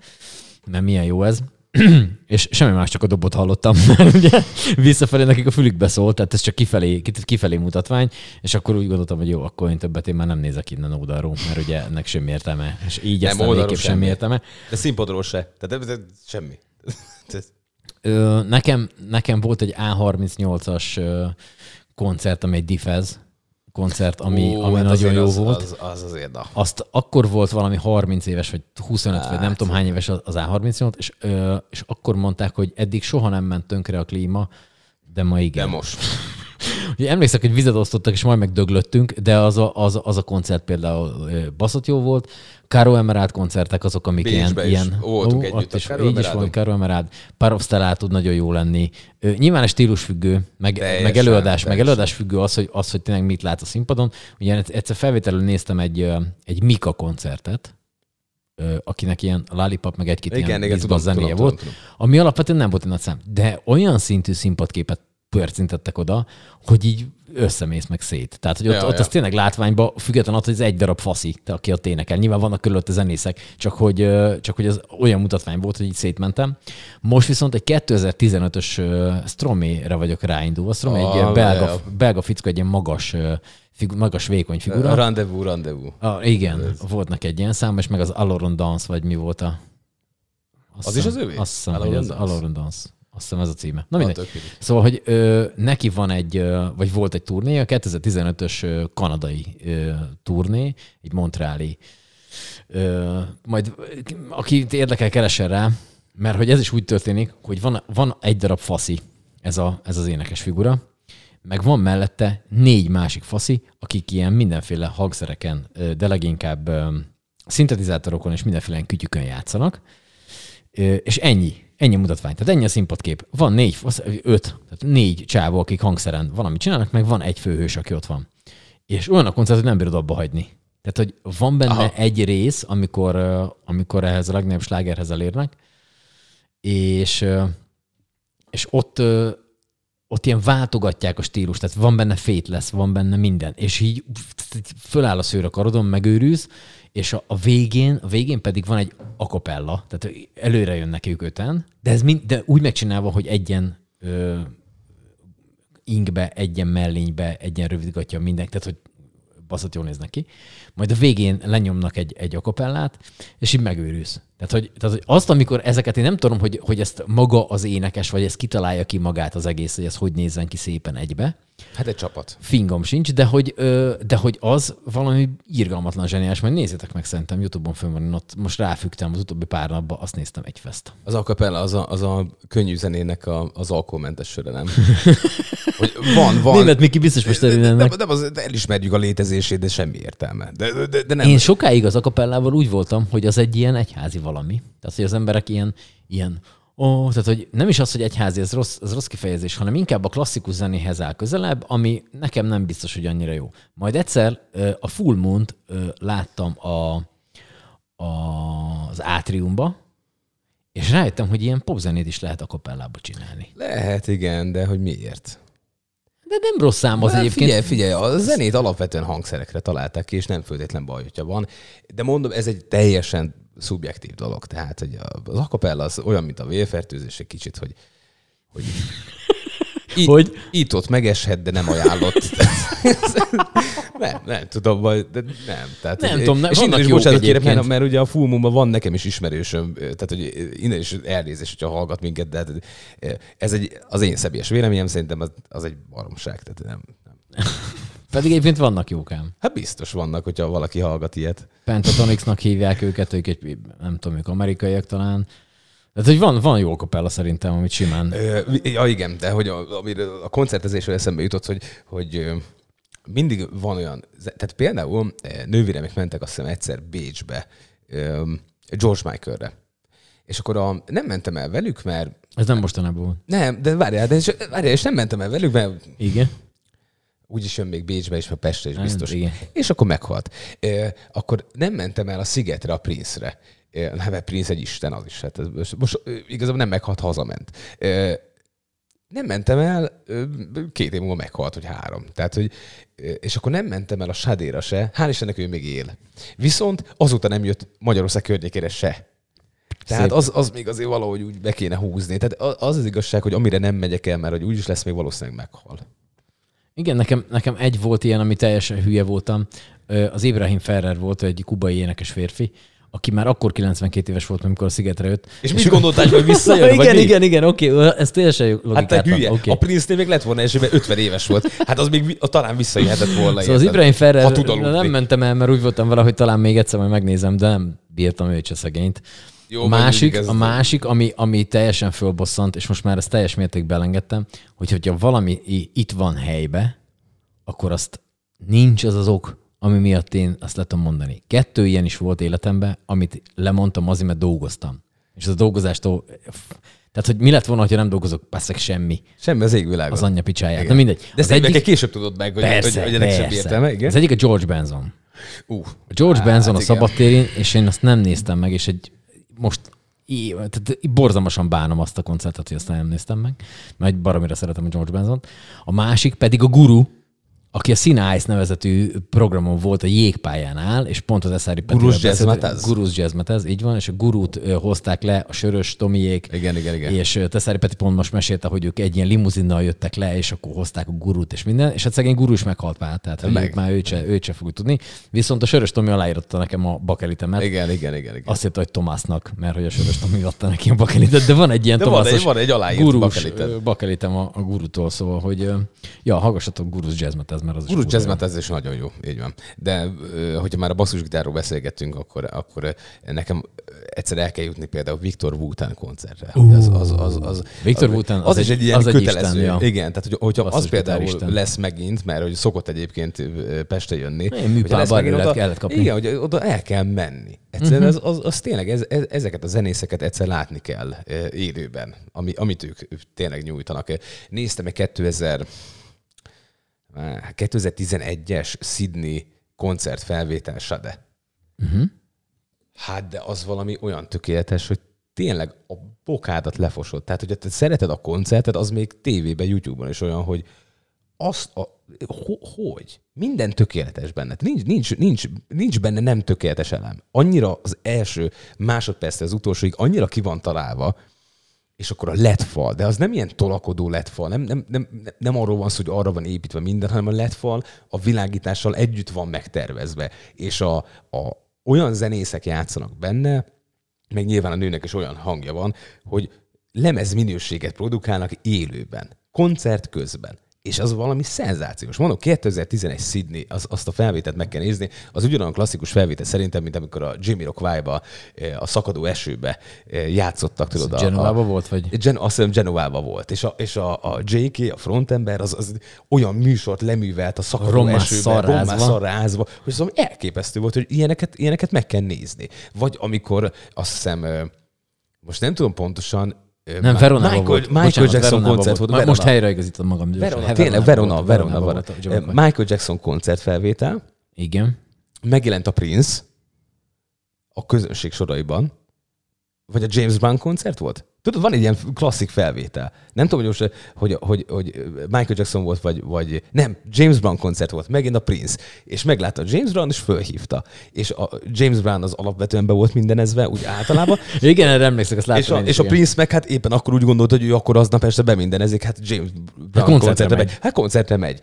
mert milyen jó ez. és semmi más, csak a dobot hallottam, mert ugye visszafelé nekik a fülükbe szólt, tehát ez csak kifelé, kifelé mutatvány, és akkor úgy gondoltam, hogy jó, akkor én többet én már nem nézek innen oldalról, mert ugye ennek semmi értelme, és így nem, aztán végképp semmi. semmi értelme. De színpadról se, tehát de, de, semmi. Ö, nekem, nekem volt egy A38-as koncert, ami egy Difez, koncert, ami, Ó, ami hát nagyon jó az, volt. Az, az azért, na. Azt akkor volt valami 30 éves, vagy 25, hát. vagy nem tudom hány éves az A38, és, és akkor mondták, hogy eddig soha nem ment tönkre a klíma, de ma igen. De most. Ugye emlékszek, hogy vizet osztottak, és majd megdöglöttünk, de az a, az, az a koncert például baszott jó volt. Caro Emerald koncertek azok, amik Bécsbe ilyen... ilyen voltunk ó, együtt is, így is van, Caro Emerald. Parovstelá tud nagyon jó lenni. Nyilván stílus függő, meg, teljesen, meg előadás, teljesen. meg előadás függő az hogy, az, hogy tényleg mit lát a színpadon. Ugye egyszer felvételül néztem egy, egy Mika koncertet, akinek ilyen Lollipop, meg egy-két igen, ilyen igen, tudom, zenéje tudom, volt, tudom, tudom. ami alapvetően nem volt egy nagy szám. De olyan szintű színpadképet pörcintettek oda, hogy így összemész meg szét. Tehát, hogy ott, ja, ott ja. az tényleg látványban, független attól, hogy ez egy darab faszi, aki ott énekel. Nyilván vannak körülötte zenészek, csak hogy, csak hogy ez olyan mutatvány volt, hogy így szétmentem. Most viszont egy 2015-ös Stromé-re vagyok ráindulva. Stromé oh, egy belga, belga fickó, egy ilyen magas figu, magas, vékony figura. A rendezvous, rendezvous. Ah, igen, ez. volt neki egy ilyen szám, és meg az Aloron Dance, vagy mi volt a... Azt az szem, is az övé? Azt hiszem, hogy az Aloron Dance. Azt hiszem ez a címe. Na mindegy. Szóval, hogy ö, neki van egy, ö, vagy volt egy turné, a 2015-ös ö, kanadai ö, turné, egy montreali. Ö, majd aki érdekel, keresen rá, mert hogy ez is úgy történik, hogy van, van egy darab faszi, ez, a, ez az énekes figura, meg van mellette négy másik faszi, akik ilyen mindenféle hangszereken, de leginkább szintetizátorokon és mindenféle kütyükön játszanak, és ennyi Ennyi mutatvány. Tehát ennyi a színpadkép. Van négy, öt, tehát négy csávó, akik hangszeren valamit csinálnak, meg van egy főhős, aki ott van. És olyan a koncert, hogy nem bírod abba hagyni. Tehát, hogy van benne Aha. egy rész, amikor, amikor ehhez a legnagyobb slágerhez elérnek, és, és ott, ott ilyen váltogatják a stílust, tehát van benne fét lesz, van benne minden, és így föláll a szőr a karodon, megőrülsz, és a, a végén, a végén pedig van egy akapella, tehát előre jönnek ők öten, de, ez mind, de úgy megcsinálva, hogy egyen ö, ingbe, egyen mellénybe, egyen rövidgatja mindenki, tehát hogy baszott jól néznek ki. Majd a végén lenyomnak egy, egy akapellát, és így megőrülsz. Tehát hogy, tehát, hogy azt, amikor ezeket, én nem tudom, hogy, hogy ezt maga az énekes, vagy ezt kitalálja ki magát az egész, hogy ez hogy nézzen ki szépen egybe, Hát egy csapat. Fingom sincs, de hogy, de hogy az valami irgalmatlan zseniás, majd nézzétek meg szerintem, Youtube-on fönn van, ott most ráfügtem az utóbbi pár napban, azt néztem egy fest. Az akapella, az a, az a könnyű zenének a, az alkoholmentes söre, nem? hogy van, van. Német Miki biztos most de, de, de, az, de elismerjük a létezését, de semmi értelme. De, de, de nem. Én sokáig az akapellával úgy voltam, hogy az egy ilyen egyházi valami. Tehát, hogy az emberek ilyen, ilyen Ó, tehát hogy nem is az, hogy egyházi, ez rossz, ez rossz kifejezés, hanem inkább a klasszikus zenéhez áll közelebb, ami nekem nem biztos, hogy annyira jó. Majd egyszer a Full Moon-t láttam a, a, az átriumba, és rájöttem, hogy ilyen popzenét is lehet a kapellába csinálni. Lehet, igen, de hogy miért? De nem rossz szám az Hát egyébként. Figyelj, figyelj, a zenét alapvetően hangszerekre találták ki, és nem föltétlen baj, hogyha van. De mondom, ez egy teljesen szubjektív dolog. Tehát hogy az akapella az olyan, mint a vérfertőzés egy kicsit, hogy, hogy itt, Hogy? itt ott megeshet, de nem ajánlott. nem, nem tudom, vagy, de nem. Tehát, Nem tudom, ne- és innen is bocsánat kérek, mert, mert ugye a Full Moonban van nekem is ismerősöm, tehát hogy innen is elnézés, hogyha hallgat minket, de hát ez egy, az én személyes véleményem szerintem az, az egy baromság. Tehát nem, nem. Pedig egyébként vannak jókám. Hát biztos vannak, hogyha valaki hallgat ilyet. Pentatonixnak hívják őket, ők egy, nem tudom, ők amerikaiak talán. Tehát, hogy van, van jó kapella szerintem, amit simán. Ö, Ja, igen, de hogy a, amiről a koncertezésről eszembe jutott, hogy, hogy mindig van olyan, tehát például nővéremek mentek azt hiszem egyszer Bécsbe, George Michaelre. És akkor a, nem mentem el velük, mert Ez nem mostanában volt. nem, de várjál, de és, várjál, és nem mentem el velük, mert Igen. Úgyis jön még Bécsbe és a Pestre is biztos. Igen. És akkor meghalt. E, akkor nem mentem el a szigetre, a Prince-re. E, nem, mert Prince egy isten az is. Hát ez most, most igazából nem meghalt, hazament. E, nem mentem el, két év múlva meghalt, hogy három. Tehát, hogy, és akkor nem mentem el a Sadéra se, hál' Istennek ő még él. Viszont azóta nem jött Magyarország környékére se. Tehát Szép. az, az még azért valahogy úgy be kéne húzni. Tehát az az igazság, hogy amire nem megyek el, mert hogy úgyis lesz még valószínűleg meghal. Igen, nekem, nekem egy volt ilyen, ami teljesen hülye voltam. Az Ibrahim Ferrer volt egy kubai énekes férfi, aki már akkor 92 éves volt, amikor a szigetre jött. És mit gondoltál, hogy visszajön? igen, mi? igen, igen, oké, ez teljesen jó Hát te hülye. oké. A Prince-nél még lett volna mert 50 éves volt. Hát az még vi- talán visszajöhetett volna. Szóval az? Ibrahim Ferrer, nem mentem el, mert úgy voltam vele, hogy talán még egyszer majd megnézem, de nem bírtam őt se szegényt. Jó, a másik, ez a másik ami, ami teljesen fölbosszant, és most már ezt teljes mértékben elengedtem, hogy hogyha valami itt van helybe, akkor azt nincs az az ok, ami miatt én azt le tudom mondani. Kettő ilyen is volt életemben, amit lemondtam azért, mert dolgoztam. És az a dolgozástól... Tehát, hogy mi lett volna, ha nem dolgozok, persze semmi. Semmi az égvilágon. Az anyja picsáját. Igen. Na mindegy. De ezt egyik... később tudod meg, hogy, persze, hogy, hogy ennek persze. értelme, igen? Az egyik a George Benson. Uh, A George Hát, Benson a igen. szabadtérén, és én azt nem néztem meg, és egy most í- tehát borzalmasan bánom azt a koncertet, hogy azt nem néztem meg, mert baromira szeretem a George Benson. A másik pedig a Guru, aki a Sina Ice nevezetű programon volt a jégpályánál, és pont az Eszári Gurus Jazz beszélt- Mataz? Gurus Jazz Mataz, így van, és a Gurút hozták le a Sörös Tomiék, Igen, igen, igen. és Teszári Peti pont most mesélte, hogy ők egy ilyen limuzinnal jöttek le, és akkor hozták a gurút és minden, és hát szegény guru is meghalt már, tehát Meg. már őt se, őt se fogjuk tudni. Viszont a Sörös Tomi aláírotta nekem a bakelitemet. Igen, igen, igen. igen. Azt hitte, hogy Tomásnak, mert hogy a Sörös Tomi adta neki a bakelitet, de van egy ilyen De van Tomászos egy- van egy aláírt gurus, bakelited. ö, bakelitem a, a gurutól, szóval, hogy ja, hallgassatok Gurus Jazzmet, ez mert az Guru. Jazz ez is nagyon jó, így van. De hogyha már a basszusgitárról beszélgettünk, akkor, akkor nekem egyszer el kell jutni például Viktor Wután koncertre. Uh, az, az, az, az, Viktor Wooten az, az egy- egy ilyen az egy kötelező. isten, ja. Igen, tehát hogy, hogyha az például isten. lesz megint, mert hogy szokott egyébként Pestre jönni. hogyha műpában oda- kellett kapni. Igen, hogy oda el kell menni. Egyszerűen uh-huh. az, az, az, tényleg, ez, ez, ezeket a zenészeket egyszer látni kell élőben, ami, amit ők tényleg nyújtanak. Néztem egy 2000 Á, 2011-es Sydney koncert felvétel Sade. Uh-huh. Hát de az valami olyan tökéletes, hogy tényleg a bokádat lefosod. Tehát, hogyha te szereted a koncertet, az még tévében, YouTube-on is olyan, hogy azt a, ho, hogy? Minden tökéletes benne. Nincs, nincs, nincs, nincs benne nem tökéletes elem. Annyira az első másodpercre az utolsóig annyira ki van találva, és akkor a LED fal, de az nem ilyen tolakodó LED fal, nem, nem, nem, nem- arról van szó, hogy arra van építve minden, hanem a LED fal a világítással együtt van megtervezve, és a, a, olyan zenészek játszanak benne, meg nyilván a nőnek is olyan hangja van, hogy lemez minőséget produkálnak élőben, koncert közben. És az valami szenzációs. Mondom, 2011 Sydney, az, azt a felvételt meg kell nézni, az ugyanolyan klasszikus felvétel szerintem, mint amikor a Jimmy Rockway-ba eh, a szakadó esőbe eh, játszottak, tudod. a- Genovában volt, vagy? Gen, azt hiszem Genovába volt. És a, és a, a JK, a frontember, az, az olyan műsort leművelt a szakadó Rommá esőben, szarrázva. rommá szarrázva, hogy szóval elképesztő volt, hogy ilyeneket, ilyeneket meg kell nézni. Vagy amikor azt hiszem, ö, most nem tudom pontosan, Nem, Veronában Michael, volt. Michael Bocsánat, Jackson Veronában koncert volt. volt. Most Verona. helyreigazítom magam. gyorsan. Verona, tényleg, volt, Verona, Verona volt. volt a Ö, Jamaika. Michael Jackson koncertfelvétel, Igen. megjelent a Prince a közönség soraiban, vagy a James Brown koncert volt? Tudod, van egy ilyen klasszik felvétel. Nem tudom, hogy most, hogy, hogy, hogy Michael Jackson volt, vagy, vagy nem, James Brown koncert volt, megint a Prince, és meglátta James Brown, és fölhívta. És a James Brown az alapvetően be volt mindenezve, úgy általában. igen, erre emlékszek, azt És a, és a Prince meg hát éppen akkor úgy gondolt, hogy ő akkor aznap este bemindenezik, hát James Brown hát koncertre, koncertre megy. megy. Hát koncertre megy.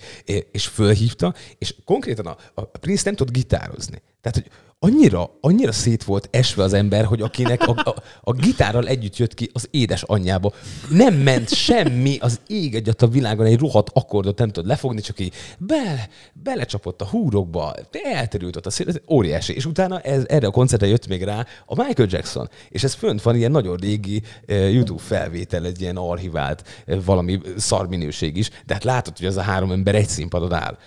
És fölhívta, és konkrétan a, a Prince nem tud gitározni. Tehát, hogy annyira, annyira szét volt esve az ember, hogy akinek a, a, a gitárral együtt jött ki az édes anyjába. Nem ment semmi az ég egyet a világon, egy rohadt akkordot nem tud lefogni, csak így be, belecsapott a húrokba, elterült ott a szél, ez óriási. És utána ez, erre a koncertre jött még rá a Michael Jackson. És ez fönt van ilyen nagyon régi uh, YouTube felvétel, egy ilyen archivált uh, valami szarminőség is, de hát látod, hogy az a három ember egy színpadon áll.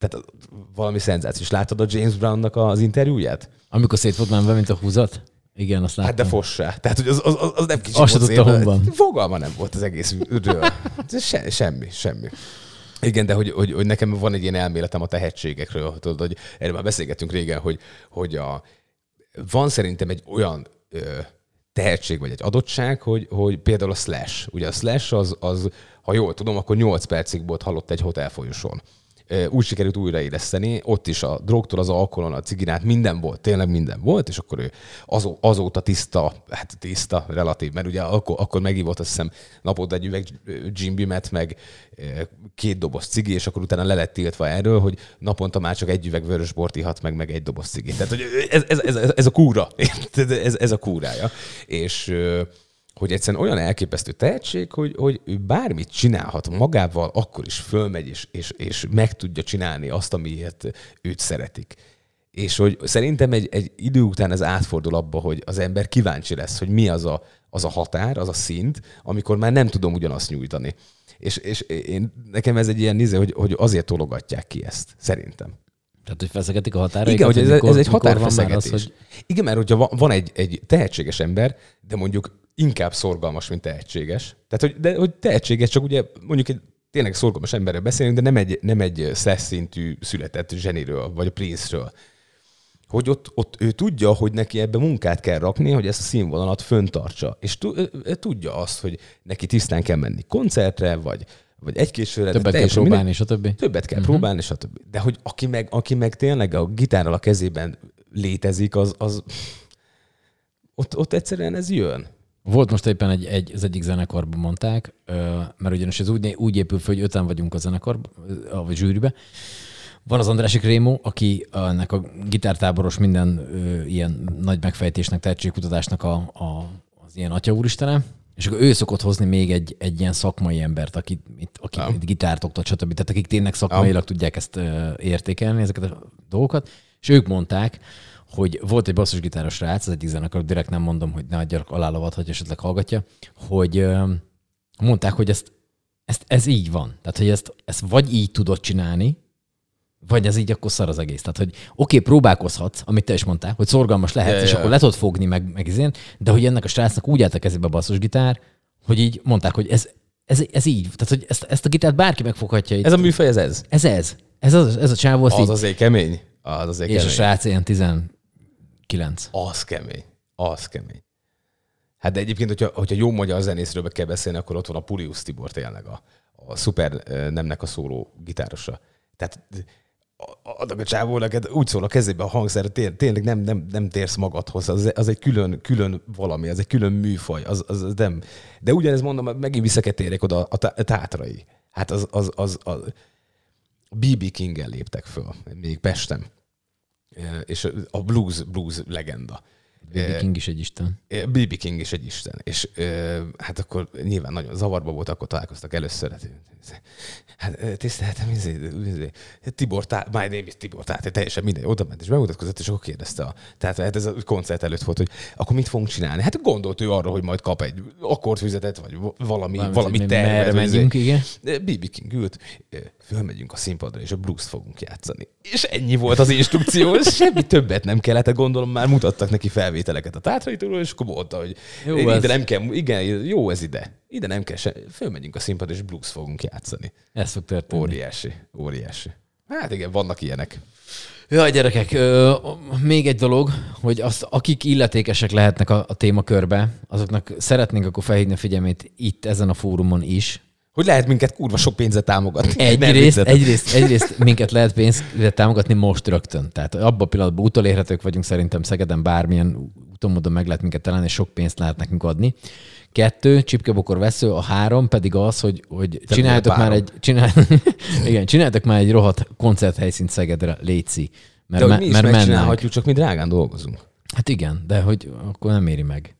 Tehát valami szenzációs. Láttad a James Brownnak az interjúját? Amikor szét volt már mint a húzat? Igen, azt láttam. Hát de fossá. Tehát, hogy az, az, az nem kicsit Azt tudta honnan. Fogalma nem volt az egész ről. Se, semmi, semmi. Igen, de hogy, hogy, hogy, nekem van egy ilyen elméletem a tehetségekről, tudod, hogy erről már beszélgettünk régen, hogy, hogy a, van szerintem egy olyan ö, tehetség vagy egy adottság, hogy, hogy például a Slash. Ugye a Slash az, az, ha jól tudom, akkor 8 percig volt halott egy hotel folyosón úgy sikerült újraéleszteni, ott is a drogtól az alkoholon, a ciginát, minden volt, tényleg minden volt, és akkor ő azó, azóta tiszta, hát tiszta, relatív, mert ugye akkor, akkor megívott azt hiszem naponta egy üveg Jimbimet, meg két doboz cigi, és akkor utána le lett tiltva erről, hogy naponta már csak egy üveg vörös bort ihat meg, meg egy doboz cigi. Tehát hogy ez, ez, ez, ez a kúra, ez, ez a kúrája. És hogy egyszerűen olyan elképesztő tehetség, hogy, hogy ő bármit csinálhat magával, akkor is fölmegy, és, és, és meg tudja csinálni azt, amiért őt szeretik. És hogy szerintem egy, egy idő után ez átfordul abba, hogy az ember kíváncsi lesz, hogy mi az a, az a határ, az a szint, amikor már nem tudom ugyanazt nyújtani. És, és én, nekem ez egy ilyen néző, hogy, hogy azért tologatják ki ezt, szerintem. Tehát, hogy feszegetik a határaikat? Igen, hogy ez, mikor, ez egy határfeszegetés. Az, hogy... Igen, mert hogyha van egy, egy tehetséges ember, de mondjuk inkább szorgalmas, mint tehetséges. Tehát, hogy, de, hogy tehetséges, csak ugye mondjuk egy tényleg szorgalmas emberről beszélünk, de nem egy, nem egy szeszintű született zseniről, vagy a Prince-ről. Hogy ott, ott ő tudja, hogy neki ebbe munkát kell rakni, hogy ezt a színvonalat föntartsa. És tudja azt, hogy neki tisztán kell menni koncertre, vagy, vagy egy későre. Többet kell próbálni, és a többi. Többet kell uh-huh. próbálni, és a többi. De hogy aki meg, aki meg tényleg a gitárral a kezében létezik, az, az ott, ott egyszerűen ez jön. Volt most éppen egy, egy, az egyik zenekarban mondták, mert ugyanis ez úgy, úgy épül fel, hogy öten vagyunk a zenekarban, vagy zsűribe. Van az Andrási Krémó, aki ennek a gitártáboros minden ö, ilyen nagy megfejtésnek, tehetségkutatásnak a, a, az ilyen atya úristene, és akkor ő szokott hozni még egy, egy ilyen szakmai embert, aki, itt, aki itt gitárt oktat, stb. Tehát akik tényleg szakmailag tudják ezt ö, értékelni, ezeket a dolgokat. És ők mondták, hogy volt egy basszusgitáros rác, az egyik zenekar, direkt nem mondom, hogy ne adjanak alálavat, hogy esetleg hallgatja, hogy mondták, hogy ezt, ezt, ez így van. Tehát, hogy ezt, ezt vagy így tudod csinálni, vagy ez így akkor szar az egész. Tehát, hogy oké, okay, próbálkozhatsz, amit te is mondtál, hogy szorgalmas lehet, yeah, és yeah. akkor le tudod fogni, meg, meg izén, de hogy ennek a srácnak úgy állt a kezébe a basszusgitár, hogy így mondták, hogy ez, ez, ez így. Tehát, hogy ezt, ezt a gitárt bárki megfoghatja. Itt. Ez a műfaj, ez ez? Ez ez. Ez, az, ez a csávó. Az, az azért kemény. Az azért és kemény. a srác ilyen 9. Az kemény. Az kemény. Hát de egyébként, hogyha, hogyha jó magyar zenészről kell beszélni, akkor ott van a Pulius Tibor tényleg a, a szuper nemnek a szóló gitárosa. Tehát adok a csávónak, hát úgy szól a kezébe a hangszer, tényleg nem, nem, nem térsz magadhoz, az, az egy külön, külön valami, az egy külön műfaj, az, az, az nem. De ugyanez mondom, megint visszaketérek oda a tátrai. Hát az, az, az, az, BB King-el léptek föl, még Pestem és a blues, blues legenda. B.B. King is egy isten. B.B. King is egy isten. És hát akkor nyilván nagyon zavarba volt, akkor találkoztak először. Hát, hát tiszteltem, izé, izé, Tibor, tá, my name is Tibor, tehát teljesen minden, oda ment és bemutatkozott, és akkor kérdezte, a, tehát hát ez a koncert előtt volt, hogy akkor mit fogunk csinálni? Hát gondolt ő arra, hogy majd kap egy akkordfüzetet, vagy valami, Valami, valami tervet. Merre megyünk, igen. B.B. King ült, fölmegyünk a színpadra, és a blues fogunk játszani. És ennyi volt az instrukció, semmi többet nem kellett, gondolom már mutattak neki felvételeket a tátraitól, és akkor mondta, hogy jó, ide ez... nem kell, igen, jó ez ide. Ide nem kell se, fölmegyünk a színpadra, és blues fogunk játszani. Ez fog történni. Óriási, óriási. Hát igen, vannak ilyenek. Jaj, gyerekek, ö, még egy dolog, hogy azt, akik illetékesek lehetnek a, a témakörbe, azoknak szeretnénk akkor felhívni a figyelmét itt, ezen a fórumon is, Hogy lehet minket kurva sok pénzet támogatni. Egyrészt, egyrészt, egyrészt minket lehet pénzt támogatni most rögtön. Tehát abban a pillanatban utolérhetők vagyunk szerintem Szegeden bármilyen úton módon meg lehet minket találni, és sok pénzt lehet nekünk adni. Kettő, csipkebokor vesző, a három pedig az, hogy, hogy csináljatok már egy, csinál, igen, csináljatok már egy rohadt koncerthelyszínt Szegedre, Léci. Mert, De hogy mi is mert megcsinálhatjuk, csak mi drágán dolgozunk. Hát igen, de hogy akkor nem éri meg.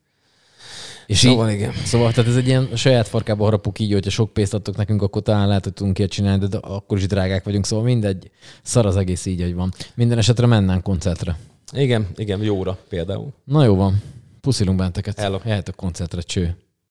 És Szóval így, igen. Szóval tehát ez egy ilyen saját farkába harapuk így, hogyha sok pénzt adtok nekünk, akkor talán lehet, hogy tudunk ilyet csinálni, de akkor is drágák vagyunk, szóval mindegy, szar az egész így, hogy van. Minden esetre mennánk koncertre. Igen, igen, jóra például. Na jó van, puszilunk benteket. Hello. Jöhet a koncertre, cső.